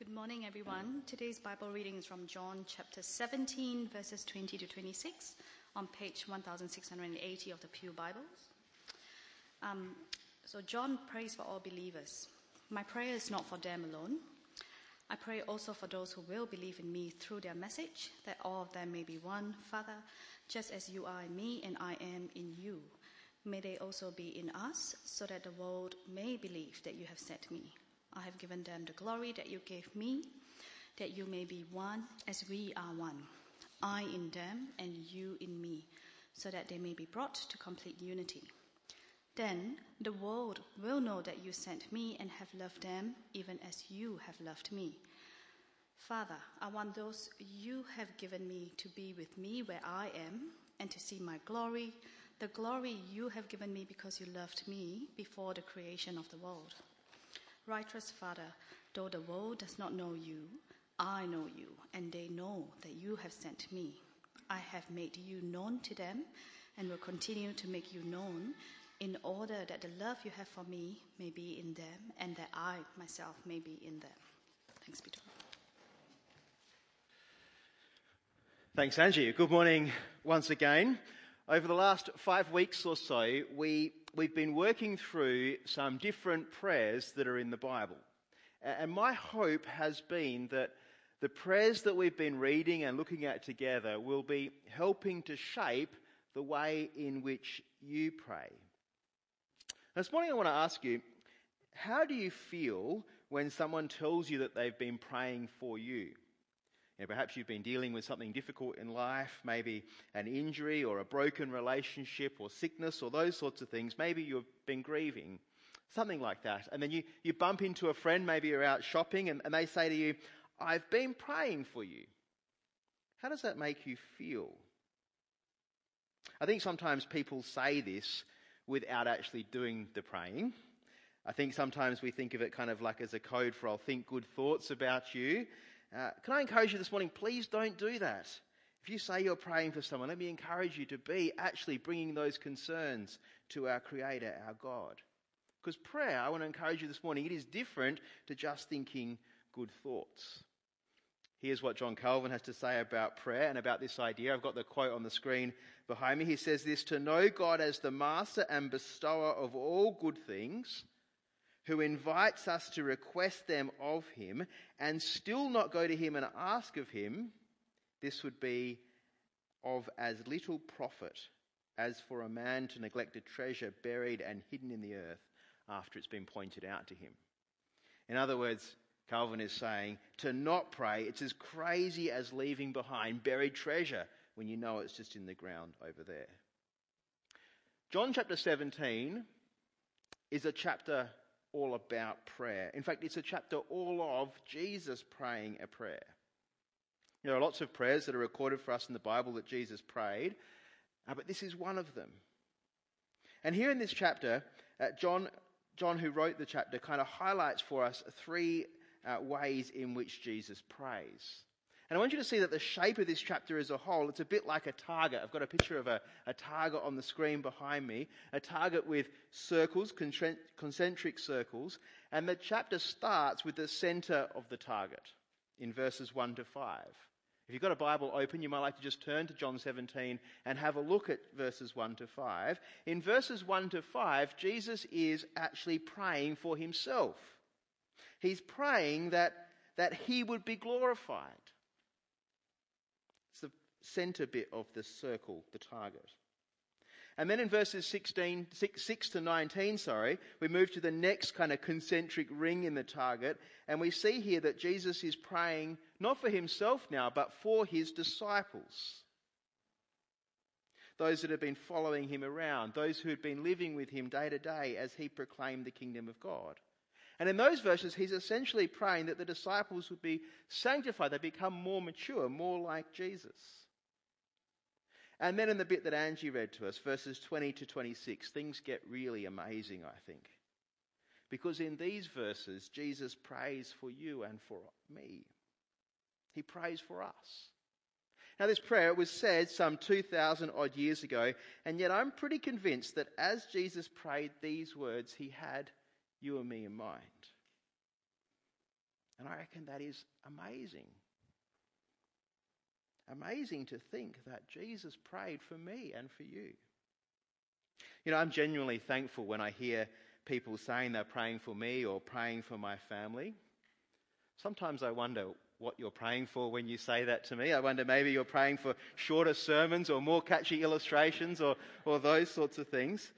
Good morning, everyone. Today's Bible reading is from John chapter 17, verses 20 to 26, on page 1680 of the Pew Bibles. Um, so, John prays for all believers. My prayer is not for them alone. I pray also for those who will believe in me through their message, that all of them may be one. Father, just as you are in me and I am in you, may they also be in us, so that the world may believe that you have sent me. I have given them the glory that you gave me, that you may be one as we are one. I in them and you in me, so that they may be brought to complete unity. Then the world will know that you sent me and have loved them even as you have loved me. Father, I want those you have given me to be with me where I am and to see my glory, the glory you have given me because you loved me before the creation of the world. Righteous Father, though the world does not know you, I know you, and they know that you have sent me. I have made you known to them and will continue to make you known in order that the love you have for me may be in them and that I myself may be in them. Thanks be to God. Thanks, Angie. Good morning once again. Over the last five weeks or so, we, we've been working through some different prayers that are in the Bible. And my hope has been that the prayers that we've been reading and looking at together will be helping to shape the way in which you pray. This morning I want to ask you, how do you feel when someone tells you that they've been praying for you? Perhaps you've been dealing with something difficult in life, maybe an injury or a broken relationship or sickness or those sorts of things. Maybe you've been grieving, something like that. And then you, you bump into a friend, maybe you're out shopping, and, and they say to you, I've been praying for you. How does that make you feel? I think sometimes people say this without actually doing the praying. I think sometimes we think of it kind of like as a code for I'll think good thoughts about you. Uh, can I encourage you this morning? Please don't do that. If you say you're praying for someone, let me encourage you to be actually bringing those concerns to our Creator, our God. Because prayer, I want to encourage you this morning, it is different to just thinking good thoughts. Here's what John Calvin has to say about prayer and about this idea. I've got the quote on the screen behind me. He says this To know God as the master and bestower of all good things, who invites us to request them of him and still not go to him and ask of him, this would be of as little profit as for a man to neglect a treasure buried and hidden in the earth after it's been pointed out to him. In other words, Calvin is saying to not pray, it's as crazy as leaving behind buried treasure when you know it's just in the ground over there. John chapter 17 is a chapter all about prayer. In fact, it's a chapter all of Jesus praying a prayer. There are lots of prayers that are recorded for us in the Bible that Jesus prayed, uh, but this is one of them. And here in this chapter, uh, John, John, who wrote the chapter, kind of highlights for us three uh, ways in which Jesus prays. And I want you to see that the shape of this chapter as a whole, it's a bit like a target. I've got a picture of a, a target on the screen behind me, a target with circles, concentric circles, and the chapter starts with the center of the target in verses 1 to 5. If you've got a Bible open, you might like to just turn to John 17 and have a look at verses 1 to 5. In verses 1 to 5, Jesus is actually praying for himself. He's praying that, that he would be glorified. Center bit of the circle, the target. And then in verses 16, 6, 6, to 19, sorry, we move to the next kind of concentric ring in the target, and we see here that Jesus is praying not for himself now, but for his disciples. Those that have been following him around, those who had been living with him day to day as he proclaimed the kingdom of God. And in those verses, he's essentially praying that the disciples would be sanctified, they become more mature, more like Jesus. And then in the bit that Angie read to us, verses 20 to 26, things get really amazing, I think. Because in these verses, Jesus prays for you and for me. He prays for us. Now, this prayer was said some 2,000 odd years ago, and yet I'm pretty convinced that as Jesus prayed these words, he had you and me in mind. And I reckon that is amazing. Amazing to think that Jesus prayed for me and for you. You know, I'm genuinely thankful when I hear people saying they're praying for me or praying for my family. Sometimes I wonder what you're praying for when you say that to me. I wonder maybe you're praying for shorter sermons or more catchy illustrations or, or those sorts of things.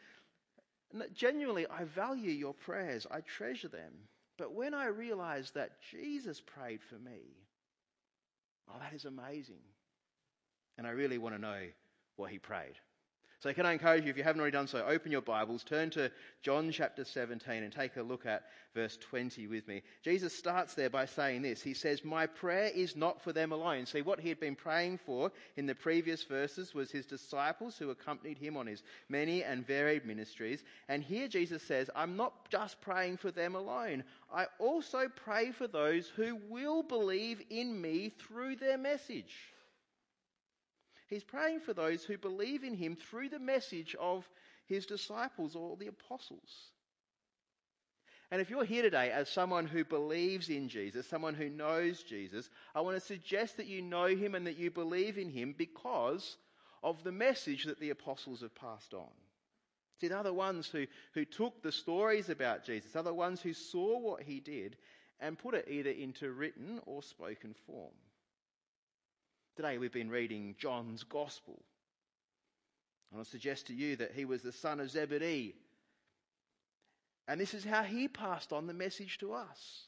Genuinely, I value your prayers, I treasure them. But when I realize that Jesus prayed for me, oh, that is amazing. And I really want to know what he prayed. So, can I encourage you, if you haven't already done so, open your Bibles, turn to John chapter 17 and take a look at verse 20 with me. Jesus starts there by saying this. He says, My prayer is not for them alone. See, what he had been praying for in the previous verses was his disciples who accompanied him on his many and varied ministries. And here Jesus says, I'm not just praying for them alone. I also pray for those who will believe in me through their message. He's praying for those who believe in him through the message of his disciples or the apostles. And if you're here today as someone who believes in Jesus, someone who knows Jesus, I want to suggest that you know him and that you believe in him because of the message that the apostles have passed on. See, they're the ones who, who took the stories about Jesus, they're the ones who saw what he did and put it either into written or spoken form. Today we've been reading John's Gospel. And I suggest to you that he was the son of Zebedee. And this is how he passed on the message to us.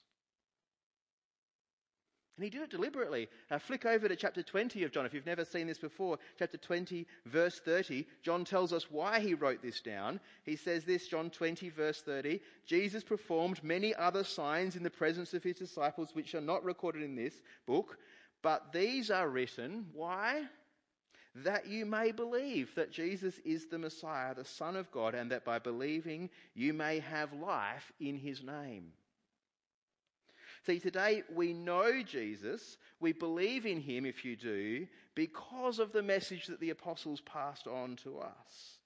And he did it deliberately. Uh, flick over to chapter 20 of John. If you've never seen this before, chapter 20, verse 30, John tells us why he wrote this down. He says this, John 20, verse 30 Jesus performed many other signs in the presence of his disciples, which are not recorded in this book. But these are written, why? That you may believe that Jesus is the Messiah, the Son of God, and that by believing you may have life in his name. See, today we know Jesus, we believe in him if you do, because of the message that the apostles passed on to us.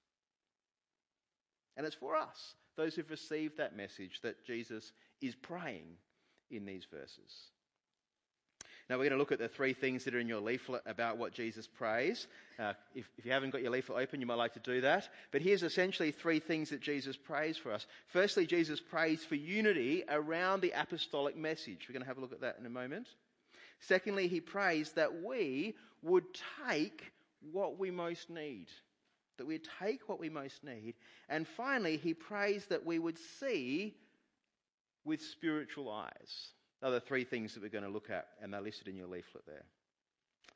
And it's for us, those who've received that message, that Jesus is praying in these verses. Now, we're going to look at the three things that are in your leaflet about what Jesus prays. Uh, if, if, you haven't got your leaflet open, you might like to do that. But here's essentially three things that Jesus prays for us. Firstly, Jesus prays for unity around the apostolic message. We're going to have a look at that in a moment. Secondly, he prays that we would take what we most need. That we take what we most need. And finally, he prays that we would see with spiritual eyes. Are the three things that we're going to look at, and they're listed in your leaflet there.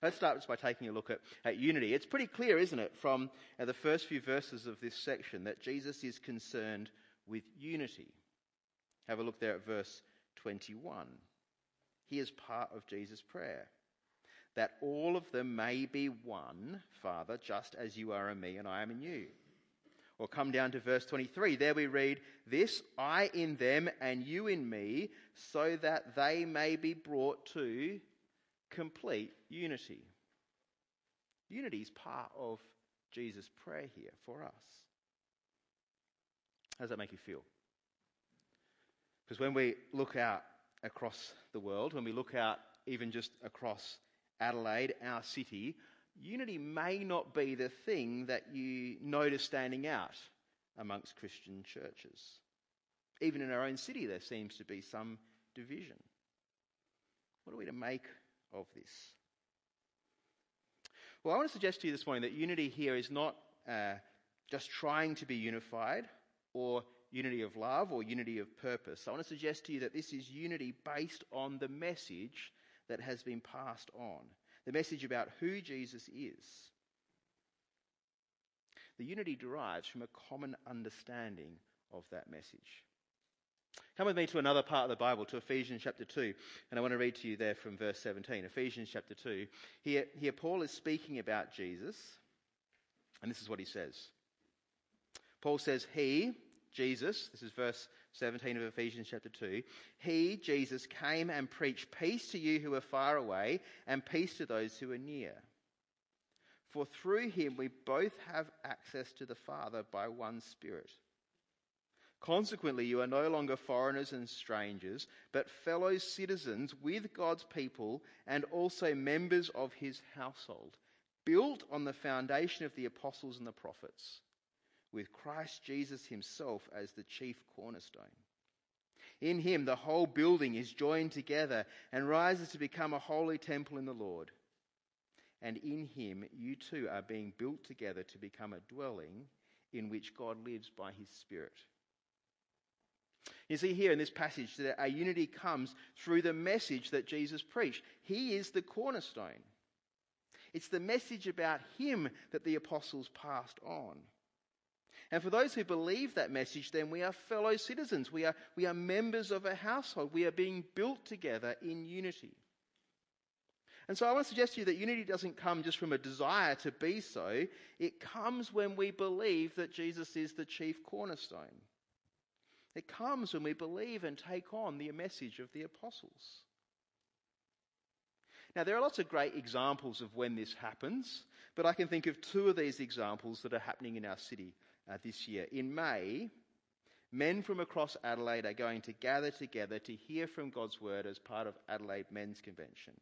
Let's start just by taking a look at, at unity. It's pretty clear, isn't it, from uh, the first few verses of this section that Jesus is concerned with unity. Have a look there at verse 21. Here's part of Jesus' prayer that all of them may be one, Father, just as you are in me and I am in you. Or come down to verse 23. There we read, This I in them and you in me, so that they may be brought to complete unity. Unity is part of Jesus' prayer here for us. How does that make you feel? Because when we look out across the world, when we look out even just across Adelaide, our city, unity may not be the thing that you notice standing out amongst Christian churches. Even in our own city, there seems to be some division. What are we to make of this? Well, I want to suggest to you this morning that unity here is not uh, just trying to be unified or unity of love or unity of purpose. I want to suggest to you that this is unity based on the message that has been passed on the message about who Jesus is. The unity derives from a common understanding of that message. Come with me to another part of the Bible, to Ephesians chapter 2, and I want to read to you there from verse 17. Ephesians chapter 2. Here, here Paul is speaking about Jesus, and this is what he says. Paul says, He, Jesus, this is verse 17 of Ephesians chapter 2. He, Jesus, came and preached peace to you who are far away and peace to those who are near. For through him we both have access to the Father by one Spirit. Consequently, you are no longer foreigners and strangers, but fellow citizens with God's people and also members of his household, built on the foundation of the apostles and the prophets, with Christ Jesus himself as the chief cornerstone. In him, the whole building is joined together and rises to become a holy temple in the Lord. And in him, you too are being built together to become a dwelling in which God lives by his Spirit. You see here in this passage that our unity comes through the message that Jesus preached. He is the cornerstone. It's the message about him that the apostles passed on. And for those who believe that message, then we are fellow citizens. We are, we are members of a household. We are being built together in unity. And so I want to suggest to you that unity doesn't come just from a desire to be so. It comes when we believe that Jesus is the chief cornerstone. It comes when we believe and take on the message of the apostles. Now, there are lots of great examples of when this happens, but I can think of two of these examples that are happening in our city uh, this year. In May, men from across Adelaide are going to gather together to hear from God's word as part of Adelaide Men's Convention.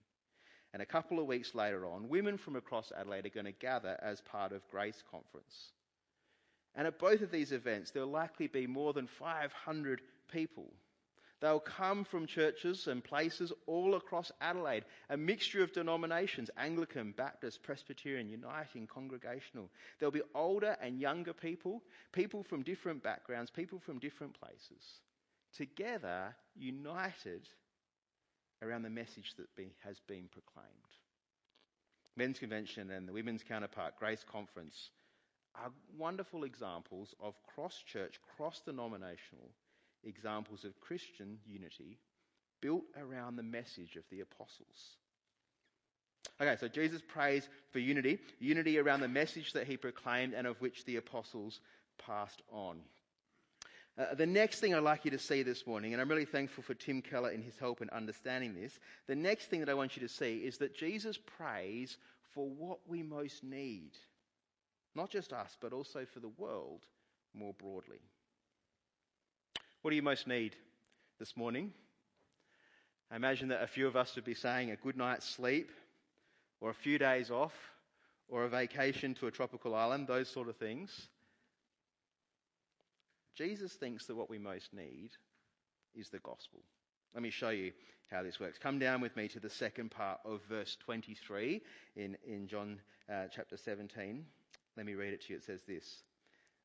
And a couple of weeks later on, women from across Adelaide are going to gather as part of Grace Conference. And at both of these events, there'll likely be more than 500 people. They'll come from churches and places all across Adelaide, a mixture of denominations Anglican, Baptist, Presbyterian, Uniting, Congregational. There'll be older and younger people, people from different backgrounds, people from different places, together, united around the message that be, has been proclaimed. Men's Convention and the Women's Counterpart Grace Conference are wonderful examples of cross church, cross denominational examples of Christian unity built around the message of the apostles. Okay, so Jesus prays for unity, unity around the message that he proclaimed and of which the apostles passed on. Uh, the next thing I'd like you to see this morning, and I'm really thankful for Tim Keller and his help in understanding this, the next thing that I want you to see is that Jesus prays for what we most need. Not just us, but also for the world more broadly. What do you most need this morning? I imagine that a few of us would be saying a good night's sleep, or a few days off, or a vacation to a tropical island, those sort of things. Jesus thinks that what we most need is the gospel. Let me show you how this works. Come down with me to the second part of verse 23 in, in John uh, chapter 17. Let me read it to you. It says this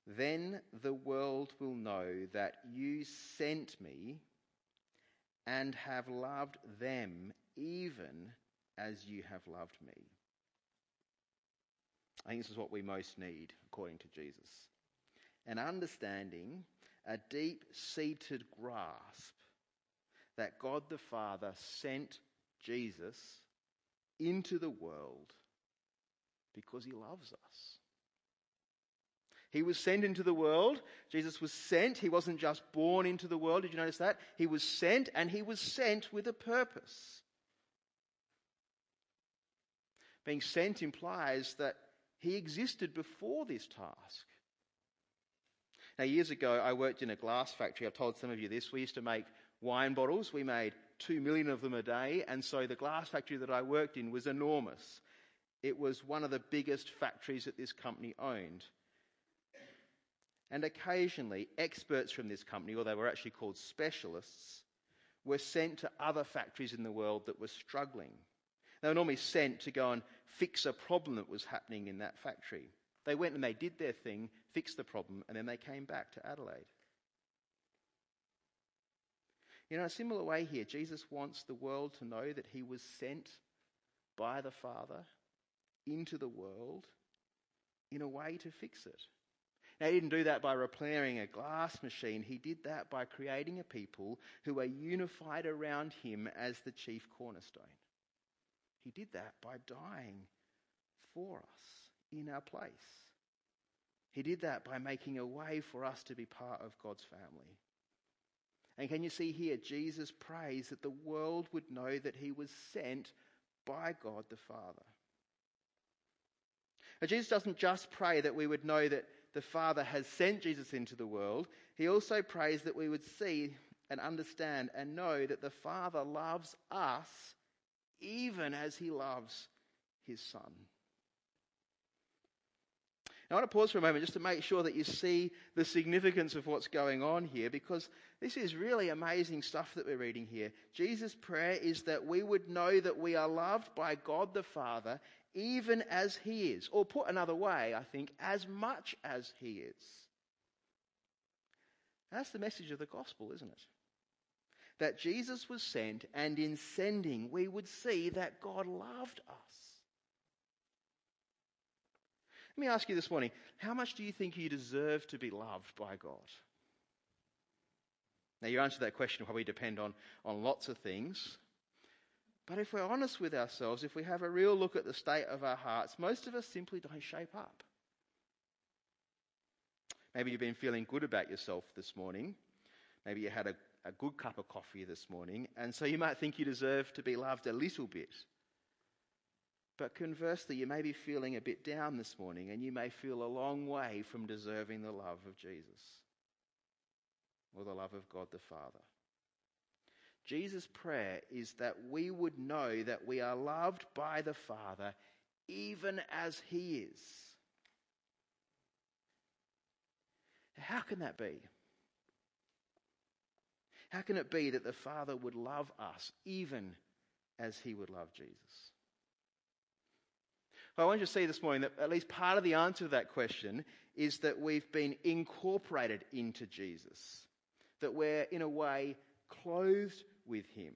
Then the world will know that you sent me and have loved them even as you have loved me. I think this is what we most need, according to Jesus. An understanding, a deep seated grasp that God the Father sent Jesus into the world because he loves us. He was sent into the world. Jesus was sent. He wasn't just born into the world. Did you notice that? He was sent, and he was sent with a purpose. Being sent implies that he existed before this task. Now, years ago, I worked in a glass factory. I've told some of you this. We used to make wine bottles. We made two million of them a day, and so the glass factory that I worked in was enormous. It was one of the biggest factories that this company owned. And occasionally, experts from this company, or they were actually called specialists, were sent to other factories in the world that were struggling. They were normally sent to go and fix a problem that was happening in that factory. They went and they did their thing, fixed the problem, and then they came back to Adelaide. In a similar way here, Jesus wants the world to know that he was sent by the Father into the world in a way to fix it. Now, he didn't do that by repairing a glass machine. He did that by creating a people who are unified around him as the chief cornerstone. He did that by dying for us in our place. He did that by making a way for us to be part of God's family. And can you see here, Jesus prays that the world would know that he was sent by God the Father. Now, Jesus doesn't just pray that we would know that the Father has sent Jesus into the world, he also prays that we would see and understand and know that the Father loves us even as he loves his Son. Now, I want to pause for a moment just to make sure that you see the significance of what's going on here because this is really amazing stuff that we're reading here. Jesus' prayer is that we would know that we are loved by God the Father even as He is. Or put another way, I think, as much as He is. That's the message of the gospel, isn't it? That Jesus was sent, and in sending, we would see that God loved us. Let me ask you this morning how much do you think you deserve to be loved by God? Now, your answer to that question will probably depend on, on lots of things. But if we're honest with ourselves, if we have a real look at the state of our hearts, most of us simply don't shape up. Maybe you've been feeling good about yourself this morning. Maybe you had a, a good cup of coffee this morning, and so you might think you deserve to be loved a little bit. But conversely, you may be feeling a bit down this morning and you may feel a long way from deserving the love of Jesus or the love of God the Father. Jesus' prayer is that we would know that we are loved by the Father even as He is. How can that be? How can it be that the Father would love us even as He would love Jesus? Well, I want you to see this morning that at least part of the answer to that question is that we've been incorporated into Jesus, that we're in a way clothed with Him,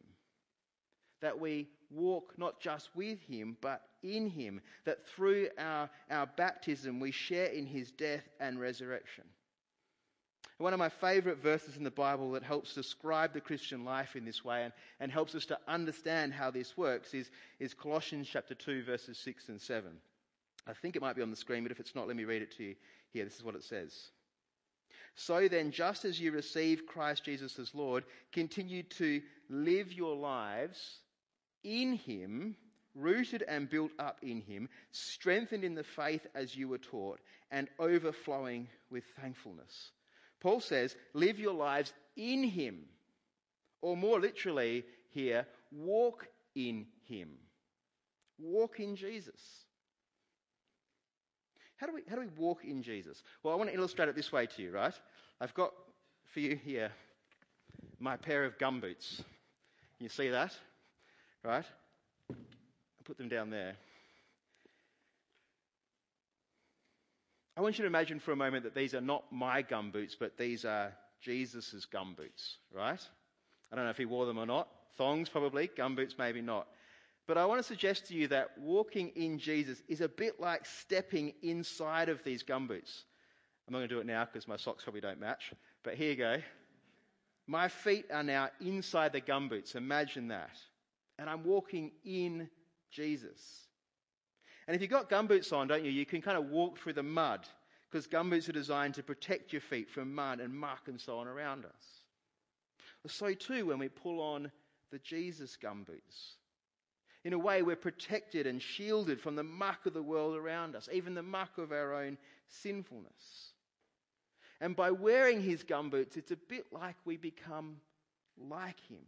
that we walk not just with Him, but in Him, that through our, our baptism we share in His death and resurrection. One of my favourite verses in the Bible that helps describe the Christian life in this way and, and helps us to understand how this works is, is Colossians chapter 2, verses 6 and 7. I think it might be on the screen, but if it's not, let me read it to you here. This is what it says. So then, just as you received Christ Jesus as Lord, continue to live your lives in Him, rooted and built up in Him, strengthened in the faith as you were taught, and overflowing with thankfulness. Paul says, live your lives in Him. Or more literally here, walk in Him. Walk in Jesus. How do, we, how do we walk in Jesus? Well, I want to illustrate it this way to you, right? I've got for you here my pair of gum boots. You see that? Right? I put them down there. I want you to imagine for a moment that these are not my gum boots, but these are Jesus' gum boots, right? I don't know if he wore them or not. Thongs, probably. Gum boots, maybe not. But I want to suggest to you that walking in Jesus is a bit like stepping inside of these gum boots. I'm not going to do it now because my socks probably don't match. But here you go. My feet are now inside the gumboots. Imagine that. And I'm walking in Jesus. And if you've got gumboots on, don't you, you can kind of walk through the mud because gumboots are designed to protect your feet from mud and muck and so on around us. So too when we pull on the Jesus gumboots. In a way, we're protected and shielded from the muck of the world around us, even the muck of our own sinfulness. And by wearing his gumboots, it's a bit like we become like him.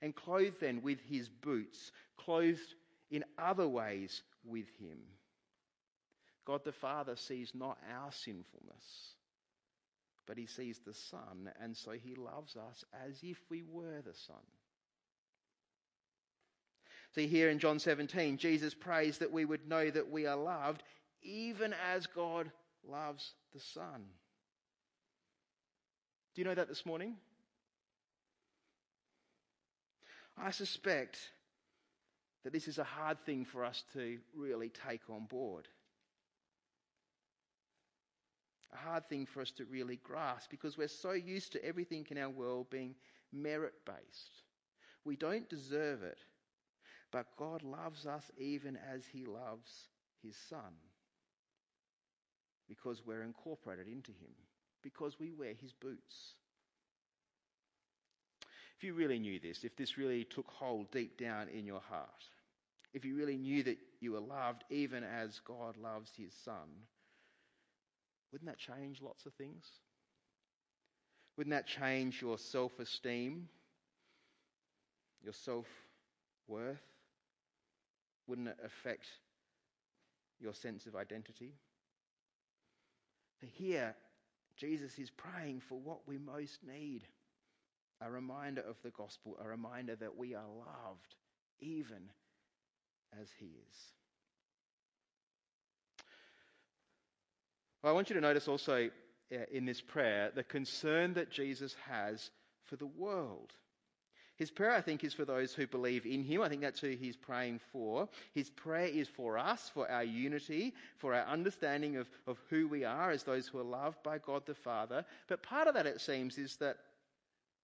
And clothed then with his boots, clothed in other ways with him. God the Father sees not our sinfulness, but he sees the Son, and so he loves us as if we were the Son. See, here in John 17, Jesus prays that we would know that we are loved even as God loves the Son. Do you know that this morning? I suspect that this is a hard thing for us to really take on board. A hard thing for us to really grasp because we're so used to everything in our world being merit based. We don't deserve it, but God loves us even as He loves His Son because we're incorporated into Him, because we wear His boots. If you really knew this, if this really took hold deep down in your heart, if you really knew that you were loved even as God loves his Son, wouldn't that change lots of things? Wouldn't that change your self esteem, your self worth? Wouldn't it affect your sense of identity? Here, Jesus is praying for what we most need a reminder of the gospel, a reminder that we are loved even as He is. Well, I want you to notice also uh, in this prayer the concern that Jesus has for the world. His prayer, I think, is for those who believe in him. I think that's who he's praying for. His prayer is for us, for our unity, for our understanding of, of who we are as those who are loved by God the Father. But part of that, it seems, is that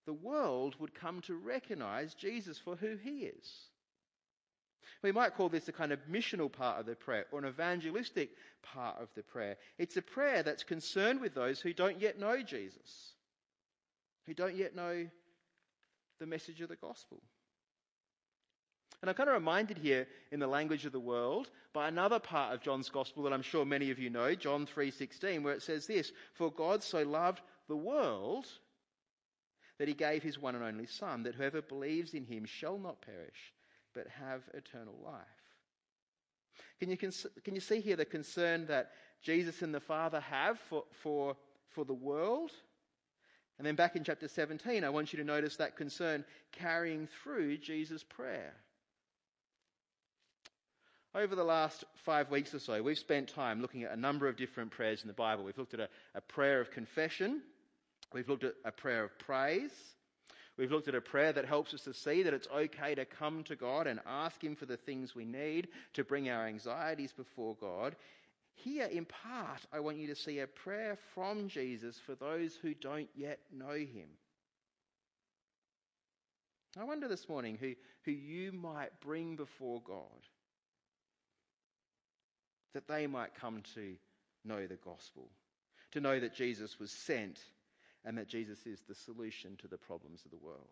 the world would come to recognize Jesus for who he is. We might call this a kind of missional part of the prayer or an evangelistic part of the prayer. It's a prayer that's concerned with those who don't yet know Jesus, who don't yet know the message of the gospel. And I'm kind of reminded here in the language of the world by another part of John's gospel that I'm sure many of you know, John 3:16, where it says this, "For God so loved the world that he gave his one and only son that whoever believes in him shall not perish but have eternal life." Can you, can you see here the concern that Jesus and the Father have for, for, for the world? And then back in chapter 17, I want you to notice that concern carrying through Jesus' prayer. Over the last five weeks or so, we've spent time looking at a number of different prayers in the Bible. We've looked at a, a prayer of confession, we've looked at a prayer of praise, We've looked at a prayer that helps us to see that it's okay to come to God and ask Him for the things we need to bring our anxieties before God. Here, in part, I want you to see a prayer from Jesus for those who don't yet know him. I wonder this morning who, who you might bring before God that they might come to know the gospel, to know that Jesus was sent and that Jesus is the solution to the problems of the world.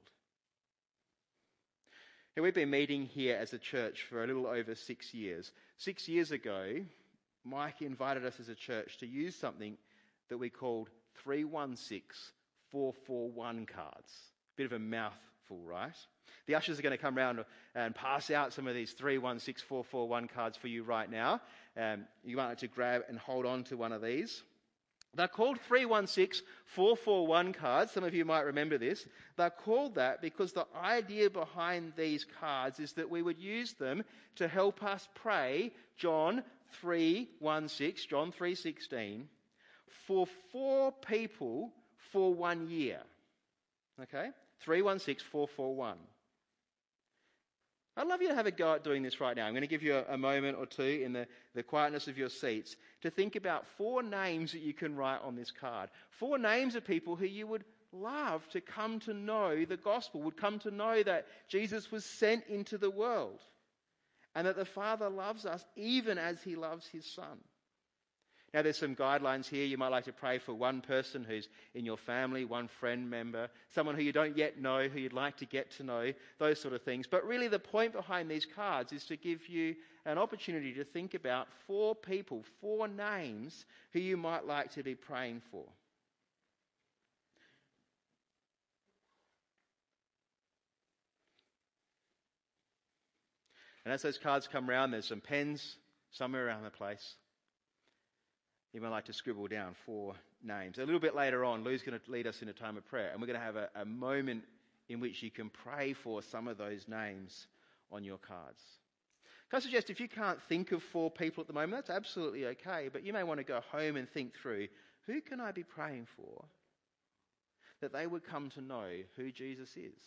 Now, we've been meeting here as a church for a little over six years. Six years ago, Mike invited us as a church to use something that we called 316 441 cards. Bit of a mouthful, right? The ushers are going to come around and pass out some of these 316 441 cards for you right now. Um, you might like to grab and hold on to one of these. They're called 316 441 cards. Some of you might remember this. They're called that because the idea behind these cards is that we would use them to help us pray John 3:16, John 3:16, for four people for one year. Okay? 316441. I'd love you to have a go at doing this right now. I'm going to give you a, a, moment or two in the, the quietness of your seats to think about four names that you can write on this card. Four names of people who you would love to come to know the gospel, would come to know that Jesus was sent into the world and that the Father loves us even as he loves his Son. Now, there's some guidelines here. You might like to pray for one person who's in your family, one friend member, someone who you don't yet know, who you'd like to get to know, those sort of things. But really, the point behind these cards is to give you an opportunity to think about four people, four names who you might like to be praying for. And as those cards come around, there's some pens somewhere around the place. You might like to scribble down four names. A little bit later on, Lou's going to lead us in a time of prayer, and we're going to have a, a moment in which you can pray for some of those names on your cards. Can I suggest if you can't think of four people at the moment, that's absolutely okay, but you may want to go home and think through who can I be praying for that they would come to know who Jesus is,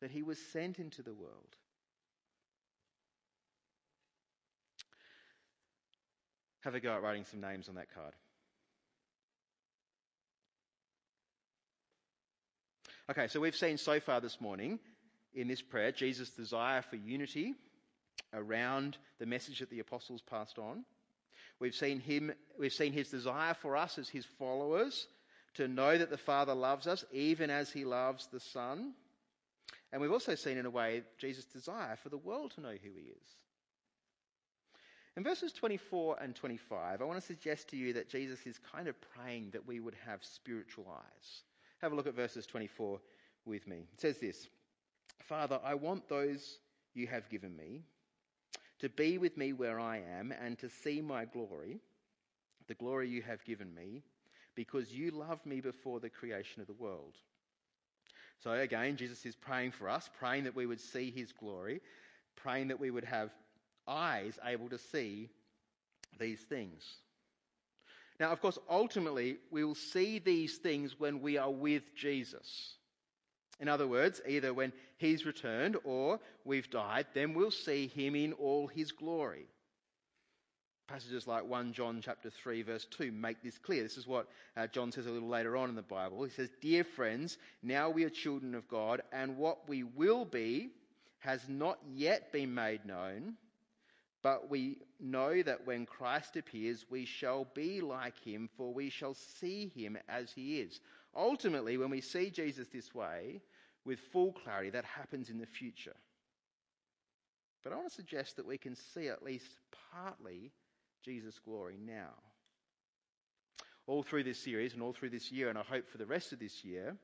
that he was sent into the world, have a go at writing some names on that card. Okay, so we've seen so far this morning in this prayer Jesus' desire for unity around the message that the apostles passed on. We've seen him, we've seen his desire for us as his followers to know that the Father loves us even as he loves the Son. And we've also seen, in a way, Jesus' desire for the world to know who he is. In verses 24 and 25, I want to suggest to you that Jesus is kind of praying that we would have spiritual eyes. Have a look at verses 24 with me. It says this Father, I want those you have given me to be with me where I am and to see my glory, the glory you have given me, because you loved me before the creation of the world. So again, Jesus is praying for us, praying that we would see his glory, praying that we would have eyes able to see these things. Now, of course, ultimately, we will see these things when we are with Jesus. In other words, either when he's returned or we've died, then we'll see him in all his glory. Passages like 1 John chapter 3 verse 2 make this clear. This is what uh, John says a little later on in the Bible. He says, "Dear friends, now we are children of God, and what we will be has not yet been made known, but we know that when Christ appears, we shall be like him, for we shall see him as he is." Ultimately, when we see Jesus this way, with full clarity, that happens in the future. But I want to suggest that we can see at least partly Jesus' glory now. All through this series and all through this year, and I hope for the rest of this year,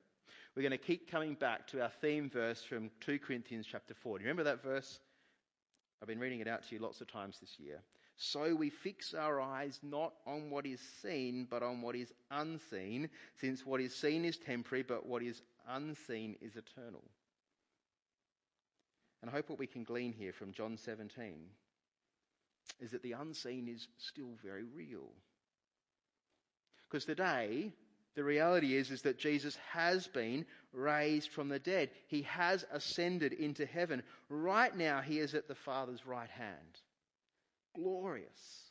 we're going to keep coming back to our theme verse from 2 Corinthians chapter 4. Do you remember that verse? I've been reading it out to you lots of times this year. So we fix our eyes not on what is seen, but on what is unseen, since what is seen is temporary, but what is unseen is eternal. And I hope what we can glean here from John 17 is that the unseen is still very real. Because today, the reality is, is that Jesus has been raised from the dead. He has ascended into heaven. Right now, he is at the Father's right hand. Glorious.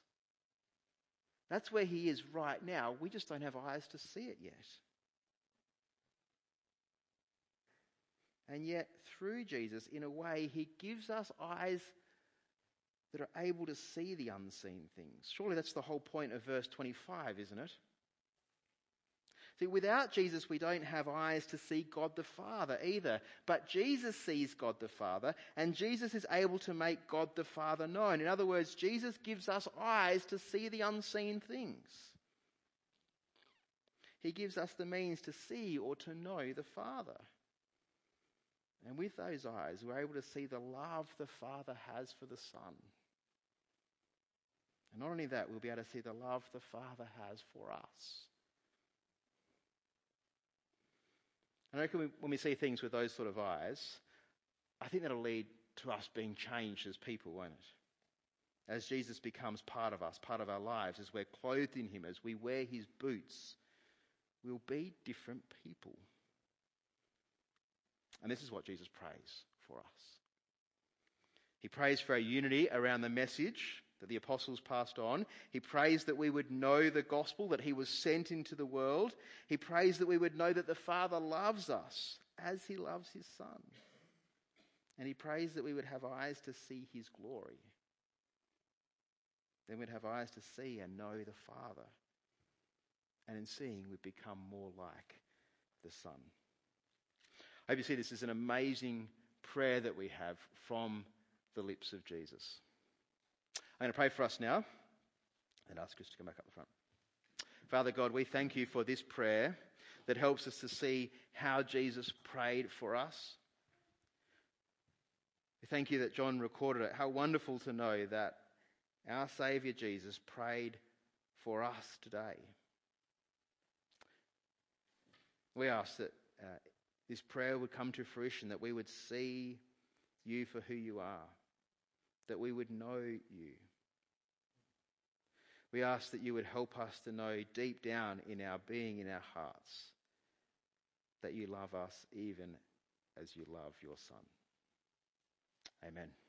That's where he is right now. We just don't have eyes to see it yet. And yet, through Jesus, in a way, he gives us eyes that are able to see the unseen things. Surely that's the whole point of verse 25, isn't it? See, without Jesus, we don't have eyes to see God the Father either. But Jesus sees God the Father, and Jesus is able to make God the Father known. In other words, Jesus gives us eyes to see the unseen things. He gives us the means to see or to know the Father. And with those eyes, we're able to see the love the Father has for the Son. And not only that, we'll be able to see the love the Father has for us. And I reckon when we see things with those sort of eyes, I think that'll lead to us being changed as people, won't it? As Jesus becomes part of us, part of our lives, as we're clothed in Him, as we wear His boots, we'll be different people. And this is what Jesus prays for us. He prays for our unity around the message that the apostles passed on. He prays that we would know the gospel, that he was sent into the world. He prays that we would know that the Father loves us as he loves his Son. And he prays that we would have eyes to see his glory. Then we'd have eyes to see and know the Father. And in seeing, we'd become more like the Son. I hope you see this is an amazing prayer that we have from the lips of Jesus. I'm going to pray for us now and ask us to come back up the front. Father God, we thank you for this prayer that helps us to see how Jesus prayed for us. We thank you that John recorded it. How wonderful to know that our Saviour Jesus prayed for us today. We ask that uh, this prayer would come to fruition, that we would see you for who you are, that we would know you. We ask that you would help us to know deep down in our being, in our hearts, that you love us even as you love your Son. Amen.